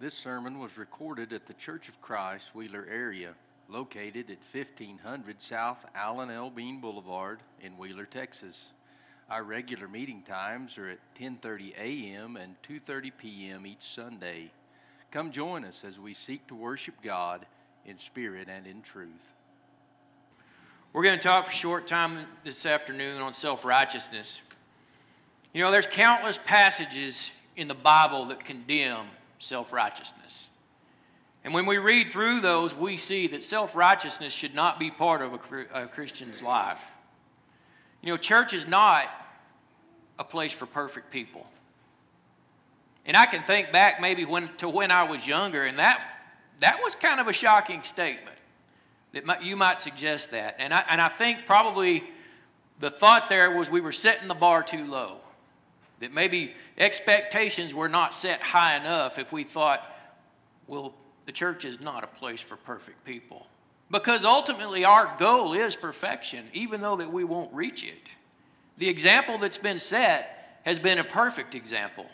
This sermon was recorded at the Church of Christ, Wheeler area, located at 1500 South Alan L. Bean Boulevard in Wheeler, Texas. Our regular meeting times are at 10:30 a.m. and 2:30 p.m. each Sunday. Come join us as we seek to worship God in spirit and in truth. We're going to talk for a short time this afternoon on self-righteousness. You know, there's countless passages in the Bible that condemn self righteousness. And when we read through those, we see that self righteousness should not be part of a, Christian's life. You know, church is not a place for perfect people. And I can think back maybe when, to when I was younger, and that, that was kind of a shocking statement that might, you might suggest that. And I, and I think probably the thought there was we were setting the bar too low. That maybe expectations were not set high enough if we thought, well, the church is not a place for perfect people. Because ultimately our goal is perfection, even though that we won't reach it. The example that's been set has been a perfect example.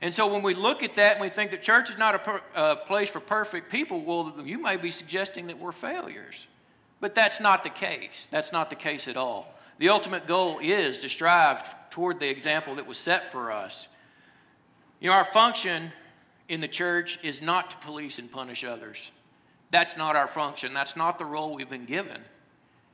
And so when we look at that and we think that church is not a, per, a place for perfect people, well, you may be suggesting that we're failures. But that's not the case. That's not the case at all. The ultimate goal is to strive toward the example that was set for us. You know, our function in the church is not to police and punish others. That's not our function. That's not the role we've been given.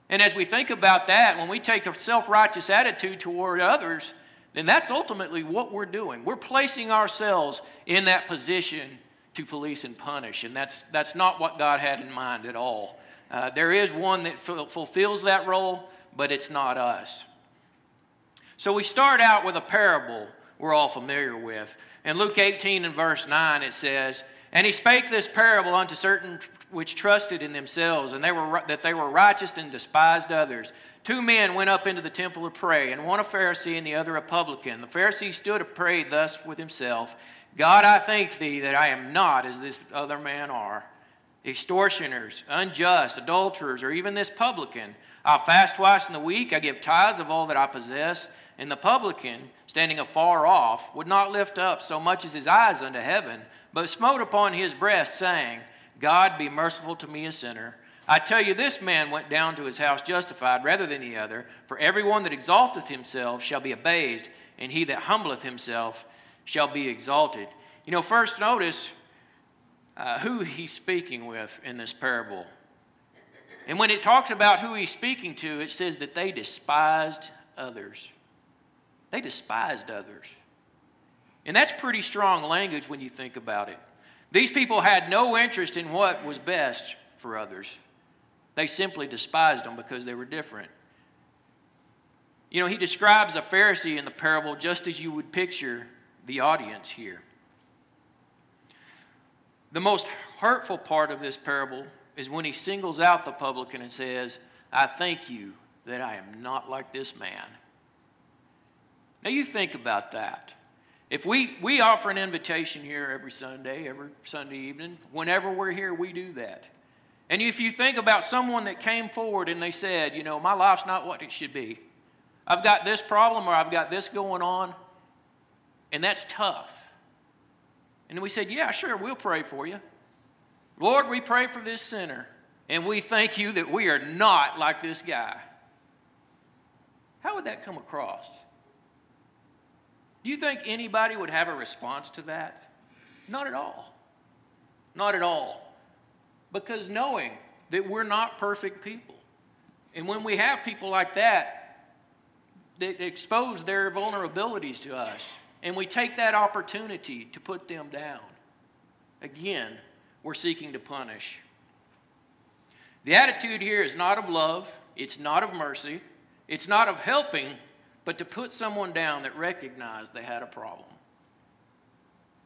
And as we think about that, when we take a self righteous attitude toward others, then that's ultimately what we're doing. We're placing ourselves in that position to police and punish. And that's, that's not what God had in mind at all. Uh, there is one that f- fulfills that role, but it's not us. So we start out with a parable we're all familiar with. In Luke 18 and verse 9, it says, And he spake this parable unto certain which trusted in themselves, and they were, that they were righteous and despised others. Two men went up into the temple to pray, and one a Pharisee and the other a publican. The Pharisee stood and prayed thus with himself God, I thank thee that I am not as this other man are, extortioners, unjust, adulterers, or even this publican. I fast twice in the week. I give tithes of all that I possess. And the publican, standing afar off, would not lift up so much as his eyes unto heaven, but smote upon his breast, saying, God be merciful to me, a sinner. I tell you, this man went down to his house justified rather than the other. For everyone that exalteth himself shall be abased, and he that humbleth himself shall be exalted. You know, first notice uh, who he's speaking with in this parable. And when it talks about who he's speaking to, it says that they despised others. They despised others. And that's pretty strong language when you think about it. These people had no interest in what was best for others, they simply despised them because they were different. You know, he describes the Pharisee in the parable just as you would picture the audience here. The most hurtful part of this parable is when he singles out the publican and says, I thank you that I am not like this man. Now you think about that. If we, we offer an invitation here every Sunday, every Sunday evening, whenever we're here, we do that. And if you think about someone that came forward and they said, you know, my life's not what it should be. I've got this problem or I've got this going on, and that's tough. And we said, yeah, sure, we'll pray for you. Lord, we pray for this sinner, and we thank you that we are not like this guy. How would that come across? Do you think anybody would have a response to that? Not at all. Not at all. Because knowing that we're not perfect people, and when we have people like that, that expose their vulnerabilities to us, and we take that opportunity to put them down, again, we're seeking to punish. The attitude here is not of love, it's not of mercy, it's not of helping, but to put someone down that recognized they had a problem.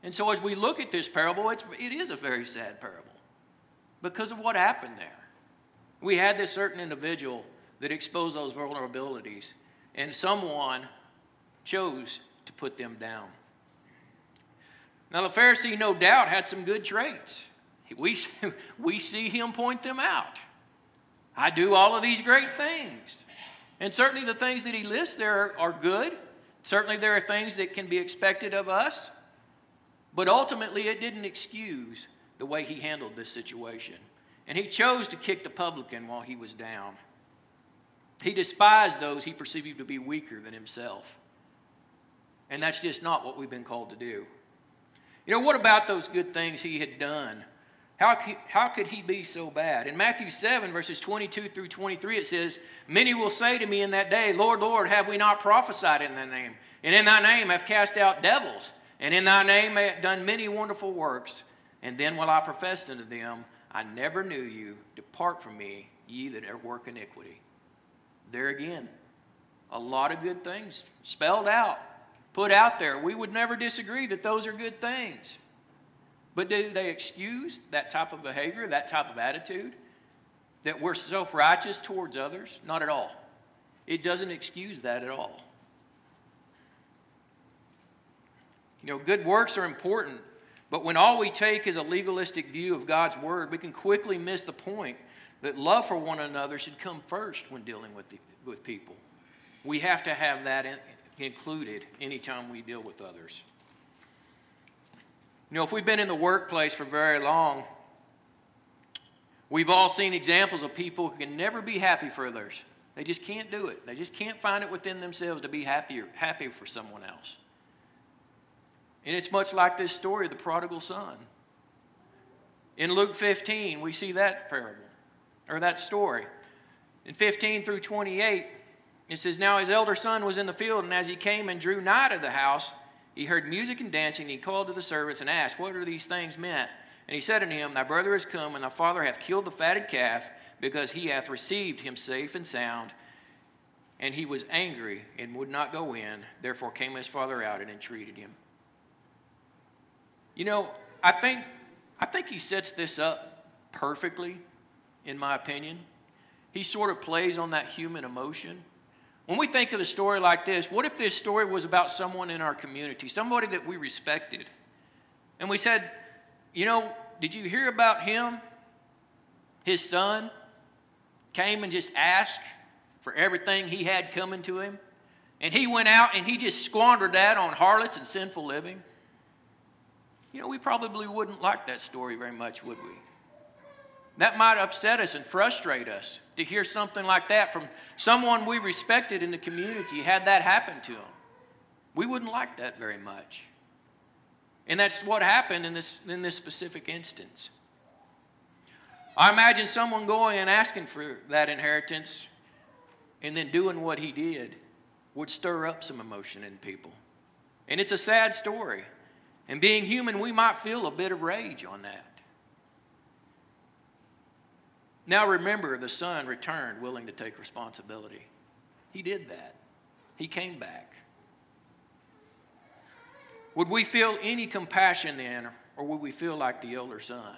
And so, as we look at this parable, it's, it is a very sad parable because of what happened there. We had this certain individual that exposed those vulnerabilities, and someone chose to put them down. Now, the Pharisee, no doubt, had some good traits. We, we see him point them out. I do all of these great things. And certainly the things that he lists there are, are good. Certainly there are things that can be expected of us. But ultimately, it didn't excuse the way he handled this situation. And he chose to kick the publican while he was down. He despised those he perceived to be weaker than himself. And that's just not what we've been called to do. You know, what about those good things he had done? How, how could he be so bad? In Matthew 7, verses 22 through 23, it says, Many will say to me in that day, Lord, Lord, have we not prophesied in thy name? And in thy name have cast out devils, and in thy name have done many wonderful works. And then will I profess unto them, I never knew you. Depart from me, ye that work iniquity. There again, a lot of good things spelled out, put out there. We would never disagree that those are good things. But do they excuse that type of behavior, that type of attitude? That we're self righteous towards others? Not at all. It doesn't excuse that at all. You know, good works are important, but when all we take is a legalistic view of God's word, we can quickly miss the point that love for one another should come first when dealing with, the, with people. We have to have that in, included anytime we deal with others. You know, if we've been in the workplace for very long, we've all seen examples of people who can never be happy for others. They just can't do it. They just can't find it within themselves to be happier, happy for someone else. And it's much like this story of the prodigal son. In Luke 15, we see that parable, or that story. In 15 through 28, it says, Now his elder son was in the field, and as he came and drew nigh to the house, he heard music and dancing, and he called to the servants and asked, What are these things meant? And he said unto him, Thy brother is come, and thy father hath killed the fatted calf, because he hath received him safe and sound. And he was angry and would not go in. Therefore came his father out and entreated him. You know, I think, I think he sets this up perfectly, in my opinion. He sort of plays on that human emotion. When we think of a story like this, what if this story was about someone in our community, somebody that we respected? And we said, you know, did you hear about him? His son came and just asked for everything he had coming to him. And he went out and he just squandered that on harlots and sinful living. You know, we probably wouldn't like that story very much, would we? That might upset us and frustrate us to hear something like that from someone we respected in the community had that happen to them. We wouldn't like that very much. And that's what happened in this, in this specific instance. I imagine someone going and asking for that inheritance and then doing what he did would stir up some emotion in people. And it's a sad story. And being human, we might feel a bit of rage on that. Now remember, the son returned willing to take responsibility. He did that, he came back. Would we feel any compassion then, or would we feel like the elder son?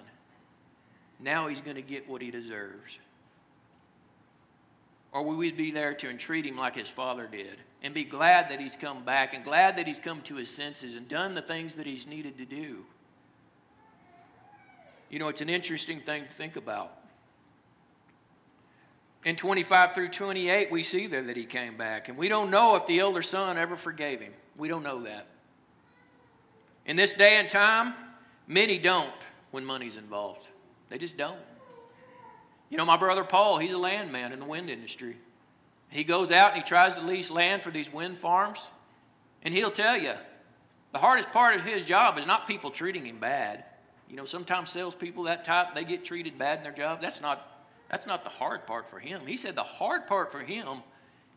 Now he's going to get what he deserves. Or would we be there to entreat him like his father did and be glad that he's come back and glad that he's come to his senses and done the things that he's needed to do? You know, it's an interesting thing to think about. In 25 through 28, we see there that he came back. And we don't know if the elder son ever forgave him. We don't know that. In this day and time, many don't when money's involved. They just don't. You know, my brother Paul, he's a landman in the wind industry. He goes out and he tries to lease land for these wind farms, and he'll tell you the hardest part of his job is not people treating him bad. You know, sometimes salespeople that type, they get treated bad in their job. That's not that's not the hard part for him. He said the hard part for him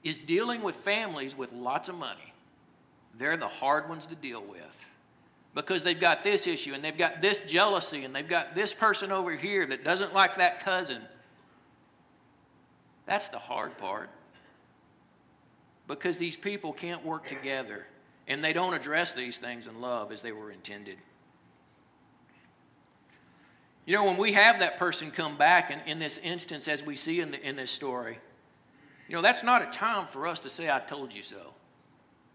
is dealing with families with lots of money. They're the hard ones to deal with because they've got this issue and they've got this jealousy and they've got this person over here that doesn't like that cousin. That's the hard part because these people can't work together and they don't address these things in love as they were intended. You know, when we have that person come back, and in this instance, as we see in, the, in this story, you know, that's not a time for us to say, I told you so.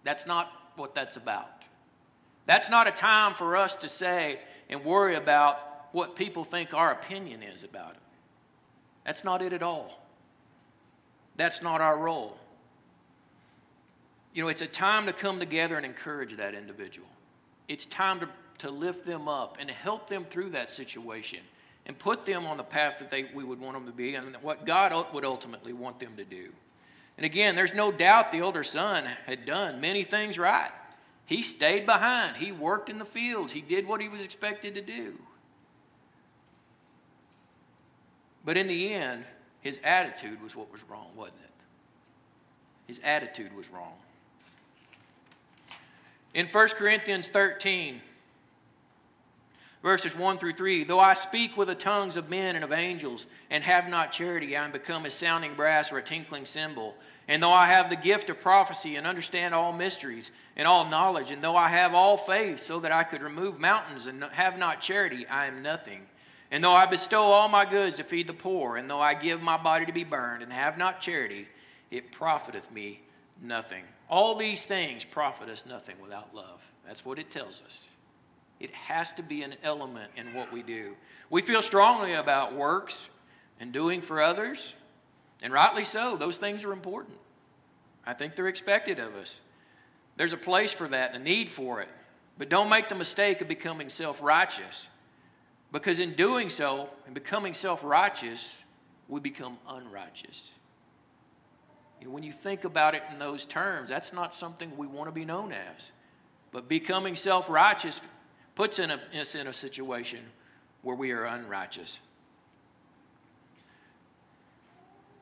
That's not what that's about. That's not a time for us to say and worry about what people think our opinion is about it. That's not it at all. That's not our role. You know, it's a time to come together and encourage that individual. It's time to to lift them up and help them through that situation and put them on the path that they, we would want them to be and what God would ultimately want them to do. And again, there's no doubt the older son had done many things right. He stayed behind, he worked in the fields, he did what he was expected to do. But in the end, his attitude was what was wrong, wasn't it? His attitude was wrong. In 1 Corinthians 13, verses 1 through 3 Though I speak with the tongues of men and of angels, and have not charity, I am become a sounding brass or a tinkling cymbal. And though I have the gift of prophecy and understand all mysteries and all knowledge, and though I have all faith so that I could remove mountains and have not charity, I am nothing. And though I bestow all my goods to feed the poor, and though I give my body to be burned and have not charity, it profiteth me nothing. All these things profit us nothing without love. That's what it tells us. It has to be an element in what we do. We feel strongly about works and doing for others, and rightly so. Those things are important. I think they're expected of us. There's a place for that, a need for it. But don't make the mistake of becoming self righteous. Because in doing so, and becoming self righteous, we become unrighteous. Know, when you think about it in those terms, that's not something we want to be known as. But becoming self righteous puts in a, us in a situation where we are unrighteous.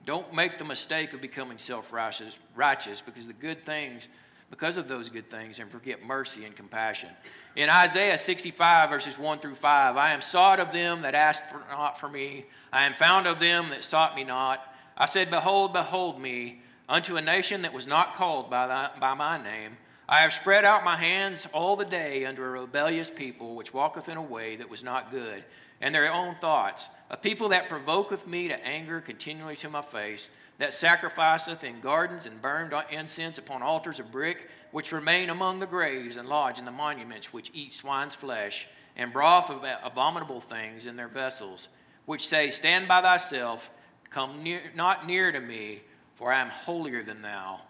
Don't make the mistake of becoming self righteous righteous because the good things, because of those good things, and forget mercy and compassion. In Isaiah 65, verses 1 through 5, I am sought of them that asked for, not for me, I am found of them that sought me not. I said, Behold, behold me, unto a nation that was not called by, thy, by my name. I have spread out my hands all the day under a rebellious people, which walketh in a way that was not good, and their own thoughts, a people that provoketh me to anger continually to my face, that sacrificeth in gardens and burned incense upon altars of brick, which remain among the graves and lodge in the monuments, which eat swine's flesh, and broth of abominable things in their vessels, which say, Stand by thyself, come near, not near to me, for I am holier than thou.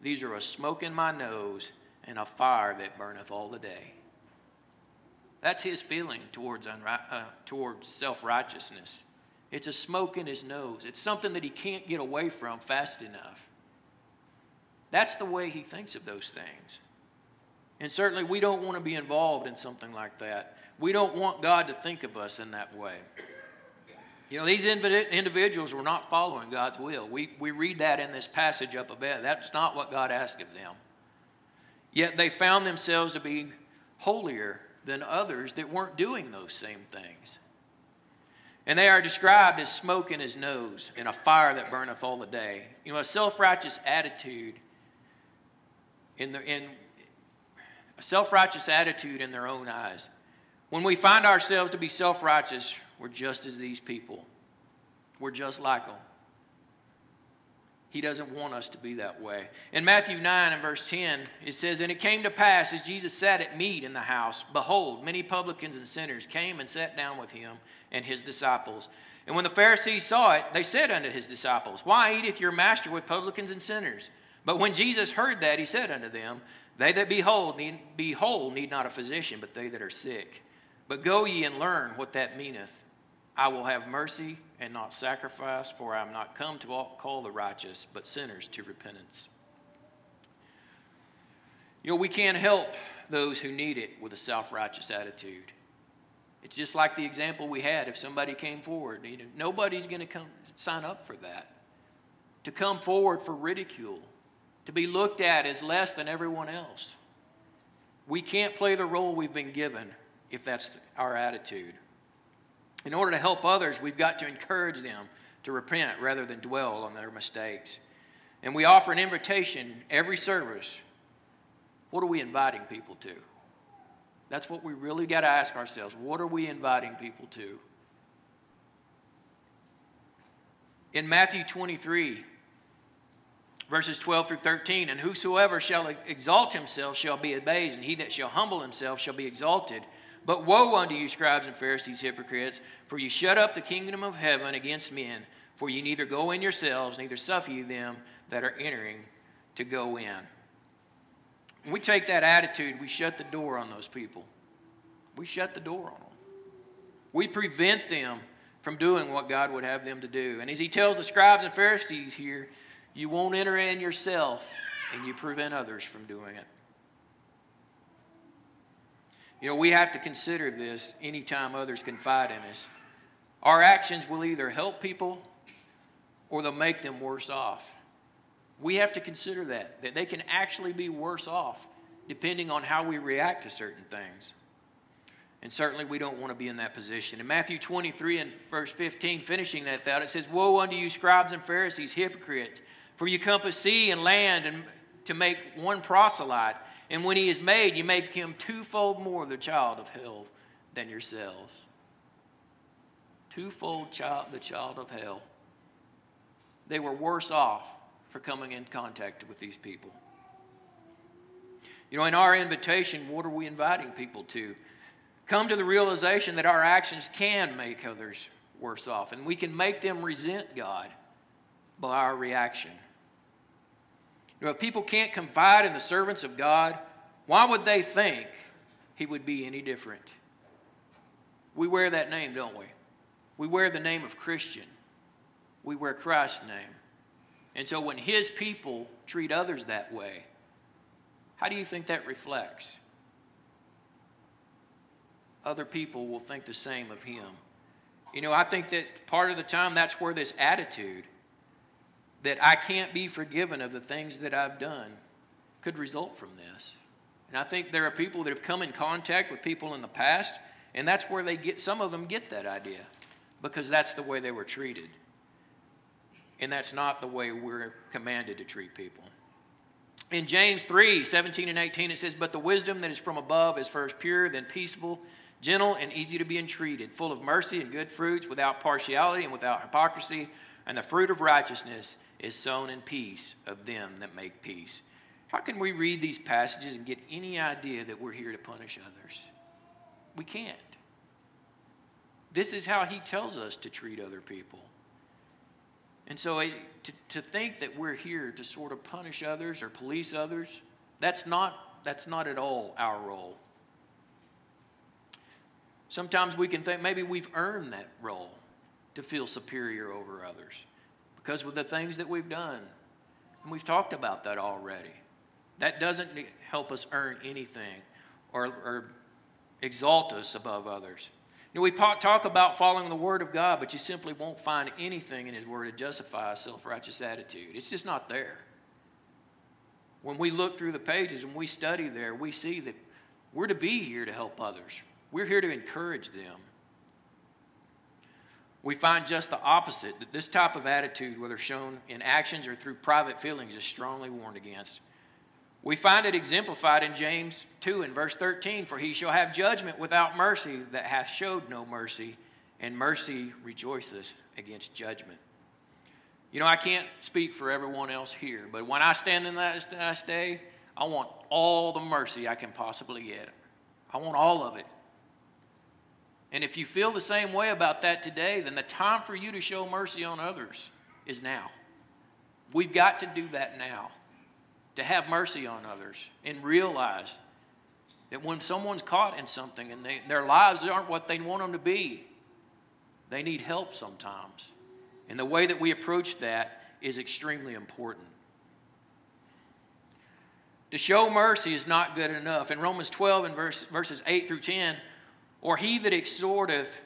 These are a smoke in my nose and a fire that burneth all the day. That's his feeling towards, unri- uh, towards self righteousness. It's a smoke in his nose. It's something that he can't get away from fast enough. That's the way he thinks of those things. And certainly, we don't want to be involved in something like that. We don't want God to think of us in that way. You know, these individuals were not following God's will. We, we read that in this passage up above. That's not what God asked of them. Yet they found themselves to be holier than others that weren't doing those same things. And they are described as smoke in his nose and a fire that burneth all the day. You know, a self righteous attitude in, the, in a self righteous attitude in their own eyes. When we find ourselves to be self righteous, we're just as these people. We're just like them. He doesn't want us to be that way. In Matthew 9 and verse 10, it says, And it came to pass as Jesus sat at meat in the house, behold, many publicans and sinners came and sat down with him and his disciples. And when the Pharisees saw it, they said unto his disciples, Why eateth your master with publicans and sinners? But when Jesus heard that, he said unto them, They that behold need, need not a physician, but they that are sick. But go ye and learn what that meaneth. I will have mercy and not sacrifice, for I am not come to call the righteous, but sinners to repentance. You know, we can't help those who need it with a self righteous attitude. It's just like the example we had if somebody came forward. You know, nobody's going to come sign up for that. To come forward for ridicule, to be looked at as less than everyone else. We can't play the role we've been given if that's our attitude. In order to help others, we've got to encourage them to repent rather than dwell on their mistakes. And we offer an invitation every service. What are we inviting people to? That's what we really got to ask ourselves. What are we inviting people to? In Matthew 23, verses 12 through 13, and whosoever shall exalt himself shall be abased, and he that shall humble himself shall be exalted. But woe unto you, scribes and Pharisees, hypocrites, for you shut up the kingdom of heaven against men. For you neither go in yourselves, neither suffer you them that are entering to go in. When we take that attitude, we shut the door on those people. We shut the door on them. We prevent them from doing what God would have them to do. And as he tells the scribes and Pharisees here, you won't enter in yourself and you prevent others from doing it. You know, we have to consider this anytime others confide in us. Our actions will either help people or they'll make them worse off. We have to consider that, that they can actually be worse off depending on how we react to certain things. And certainly we don't want to be in that position. In Matthew 23 and verse 15, finishing that thought, it says, Woe unto you, scribes and Pharisees, hypocrites, for you compass sea and land and to make one proselyte. And when he is made, you make him twofold more the child of hell than yourselves. Twofold child, the child of hell. They were worse off for coming in contact with these people. You know, in our invitation, what are we inviting people to? Come to the realization that our actions can make others worse off, and we can make them resent God by our reaction. You know, if people can't confide in the servants of God, why would they think He would be any different? We wear that name, don't we? We wear the name of Christian. We wear Christ's name. And so when His people treat others that way, how do you think that reflects? Other people will think the same of Him. You know, I think that part of the time that's where this attitude that I can't be forgiven of the things that I've done could result from this. And I think there are people that have come in contact with people in the past, and that's where they get, some of them get that idea because that's the way they were treated. And that's not the way we're commanded to treat people. In James 3 17 and 18, it says, But the wisdom that is from above is first pure, then peaceable, gentle, and easy to be entreated, full of mercy and good fruits, without partiality and without hypocrisy. And the fruit of righteousness is sown in peace of them that make peace. How can we read these passages and get any idea that we're here to punish others? We can't. This is how he tells us to treat other people. And so to, to think that we're here to sort of punish others or police others, that's not, that's not at all our role. Sometimes we can think maybe we've earned that role to feel superior over others because of the things that we've done. And we've talked about that already. That doesn't help us earn anything or, or exalt us above others. You know, we talk about following the Word of God, but you simply won't find anything in His Word to justify a self righteous attitude. It's just not there. When we look through the pages and we study there, we see that we're to be here to help others, we're here to encourage them we find just the opposite that this type of attitude, whether shown in actions or through private feelings, is strongly warned against. We find it exemplified in James 2 and verse 13 For he shall have judgment without mercy that hath showed no mercy, and mercy rejoiceth against judgment. You know, I can't speak for everyone else here, but when I stand in that last day, I want all the mercy I can possibly get. I want all of it. And if you feel the same way about that today, then the time for you to show mercy on others is now. We've got to do that now. To have mercy on others and realize that when someone's caught in something and they, their lives aren't what they want them to be, they need help sometimes. And the way that we approach that is extremely important. To show mercy is not good enough. In Romans 12 and verse, verses 8 through 10, or he that exhorteth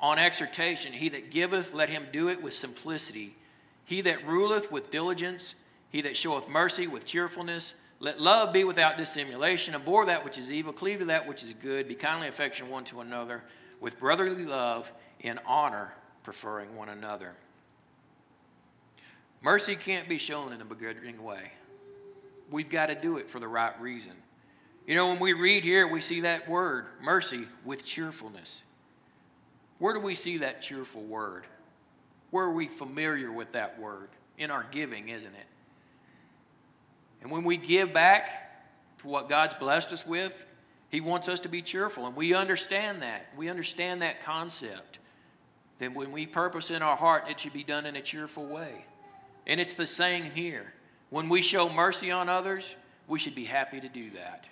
on exhortation, he that giveth, let him do it with simplicity. He that ruleth with diligence, he that showeth mercy with cheerfulness. Let love be without dissimulation. Abhor that which is evil, cleave to that which is good. Be kindly affectionate one to another, with brotherly love, in honor, preferring one another. Mercy can't be shown in a begrudging way. We've got to do it for the right reason. You know, when we read here, we see that word, mercy, with cheerfulness. Where do we see that cheerful word? Where are we familiar with that word? In our giving, isn't it? And when we give back to what God's blessed us with, He wants us to be cheerful. And we understand that. We understand that concept. That when we purpose in our heart, it should be done in a cheerful way. And it's the same here. When we show mercy on others, we should be happy to do that.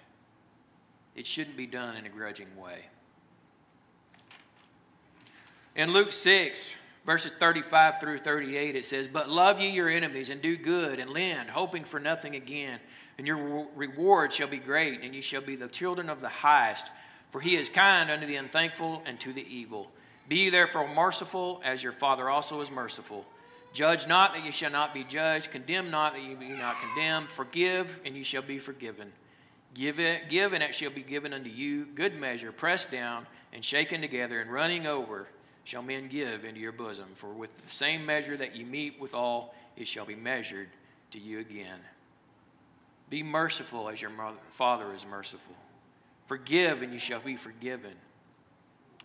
It shouldn't be done in a grudging way. In Luke 6, verses 35 through 38, it says, But love ye your enemies, and do good, and lend, hoping for nothing again. And your reward shall be great, and ye shall be the children of the highest. For he is kind unto the unthankful and to the evil. Be ye therefore merciful, as your Father also is merciful. Judge not, that ye shall not be judged. Condemn not, that ye be not condemned. Forgive, and ye shall be forgiven. Give, it, give, and it shall be given unto you. Good measure, pressed down, and shaken together, and running over shall men give into your bosom. For with the same measure that you meet withal, it shall be measured to you again. Be merciful as your Father is merciful. Forgive, and you shall be forgiven.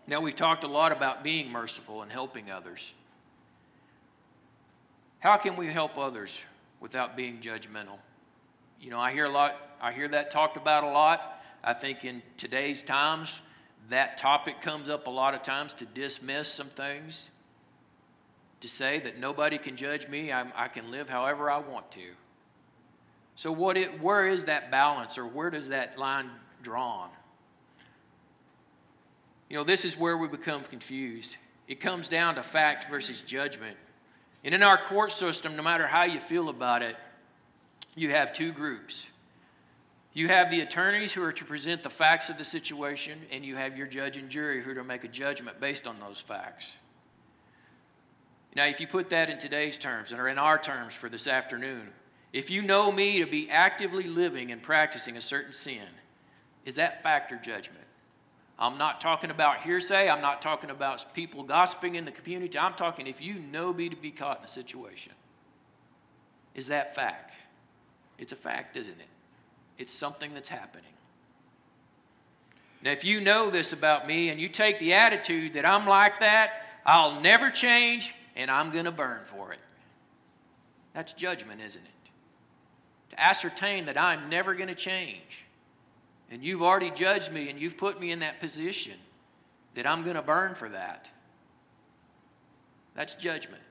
Now, we've talked a lot about being merciful and helping others. How can we help others without being judgmental? You know, I hear a lot, I hear that talked about a lot. I think in today's times, that topic comes up a lot of times to dismiss some things, to say that nobody can judge me, I'm, i can live however I want to. So, what it, where is that balance, or where does that line drawn? You know, this is where we become confused. It comes down to fact versus judgment. And in our court system, no matter how you feel about it, you have two groups you have the attorneys who are to present the facts of the situation, and you have your judge and jury who are to make a judgment based on those facts. Now, if you put that in today's terms, and or in our terms for this afternoon, if you know me to be actively living and practicing a certain sin, is that fact or judgment? I'm not talking about hearsay. I'm not talking about people gossiping in the community. I'm talking if you know me to be caught in a situation. Is that fact? It's a fact, isn't it? It's something that's happening. Now, if you know this about me and you take the attitude that I'm like that, I'll never change and I'm going to burn for it. That's judgment, isn't it? To ascertain that I'm never going to change and you've already judged me and you've put me in that position that I'm going to burn for that. That's judgment.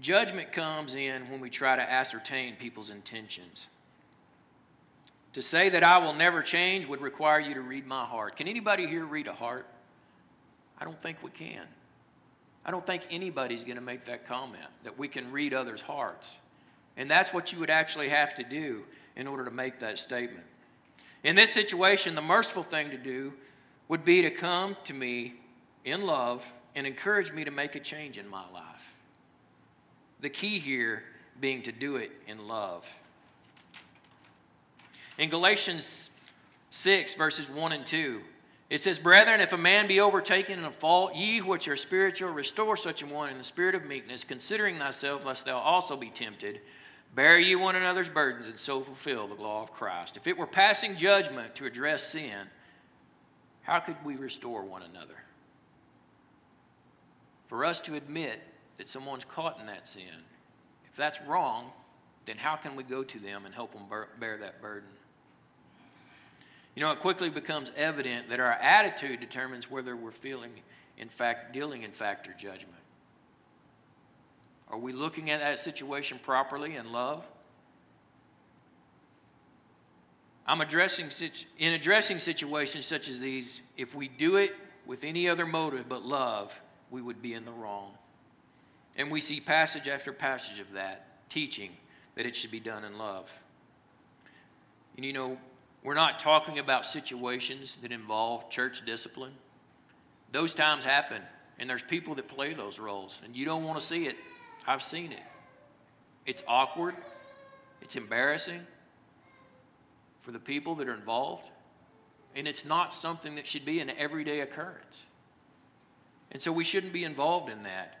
Judgment comes in when we try to ascertain people's intentions. To say that I will never change would require you to read my heart. Can anybody here read a heart? I don't think we can. I don't think anybody's going to make that comment that we can read others' hearts. And that's what you would actually have to do in order to make that statement. In this situation, the merciful thing to do would be to come to me in love and encourage me to make a change in my life. The key here being to do it in love. In Galatians 6, verses 1 and 2, it says, Brethren, if a man be overtaken in a fault, ye which are spiritual, restore such a one in the spirit of meekness, considering thyself, lest thou also be tempted. Bear ye one another's burdens, and so fulfill the law of Christ. If it were passing judgment to address sin, how could we restore one another? For us to admit that someone's caught in that sin. If that's wrong, then how can we go to them and help them bear that burden? You know, it quickly becomes evident that our attitude determines whether we're feeling, in fact, dealing in fact or judgment. Are we looking at that situation properly in love? I'm addressing in addressing situations such as these, if we do it with any other motive but love, we would be in the wrong. And we see passage after passage of that teaching that it should be done in love. And you know, we're not talking about situations that involve church discipline. Those times happen, and there's people that play those roles, and you don't want to see it. I've seen it. It's awkward, it's embarrassing for the people that are involved, and it's not something that should be an everyday occurrence. And so we shouldn't be involved in that.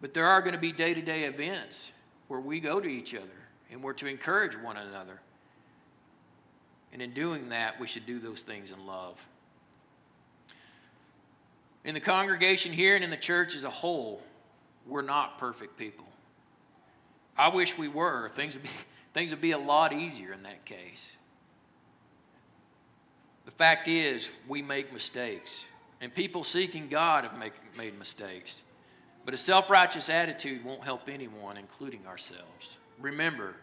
But there are going to be day to day events where we go to each other and we're to encourage one another. And in doing that, we should do those things in love. In the congregation here and in the church as a whole, we're not perfect people. I wish we were. Things would be, things would be a lot easier in that case. The fact is, we make mistakes, and people seeking God have make, made mistakes. But a self righteous attitude won't help anyone, including ourselves. remember,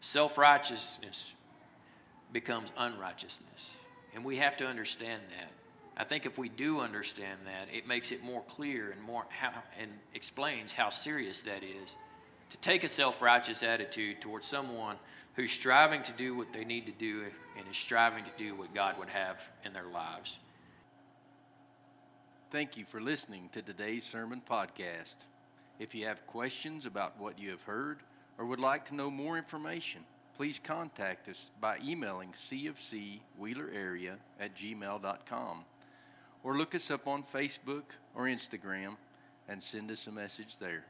self righteousness becomes unrighteousness. And we have to understand that. I think if we do understand that, it makes it more clear and more how, and explains how serious that is to take a self-righteous attitude towards someone who's striving to do what they need to do and is striving to do what God would have in their lives. Thank you for listening to today's sermon podcast. If you have questions about what you have heard or would like to know more information, please contact us by emailing cfcwheelerarea at gmail.com or look us up on Facebook or Instagram and send us a message there.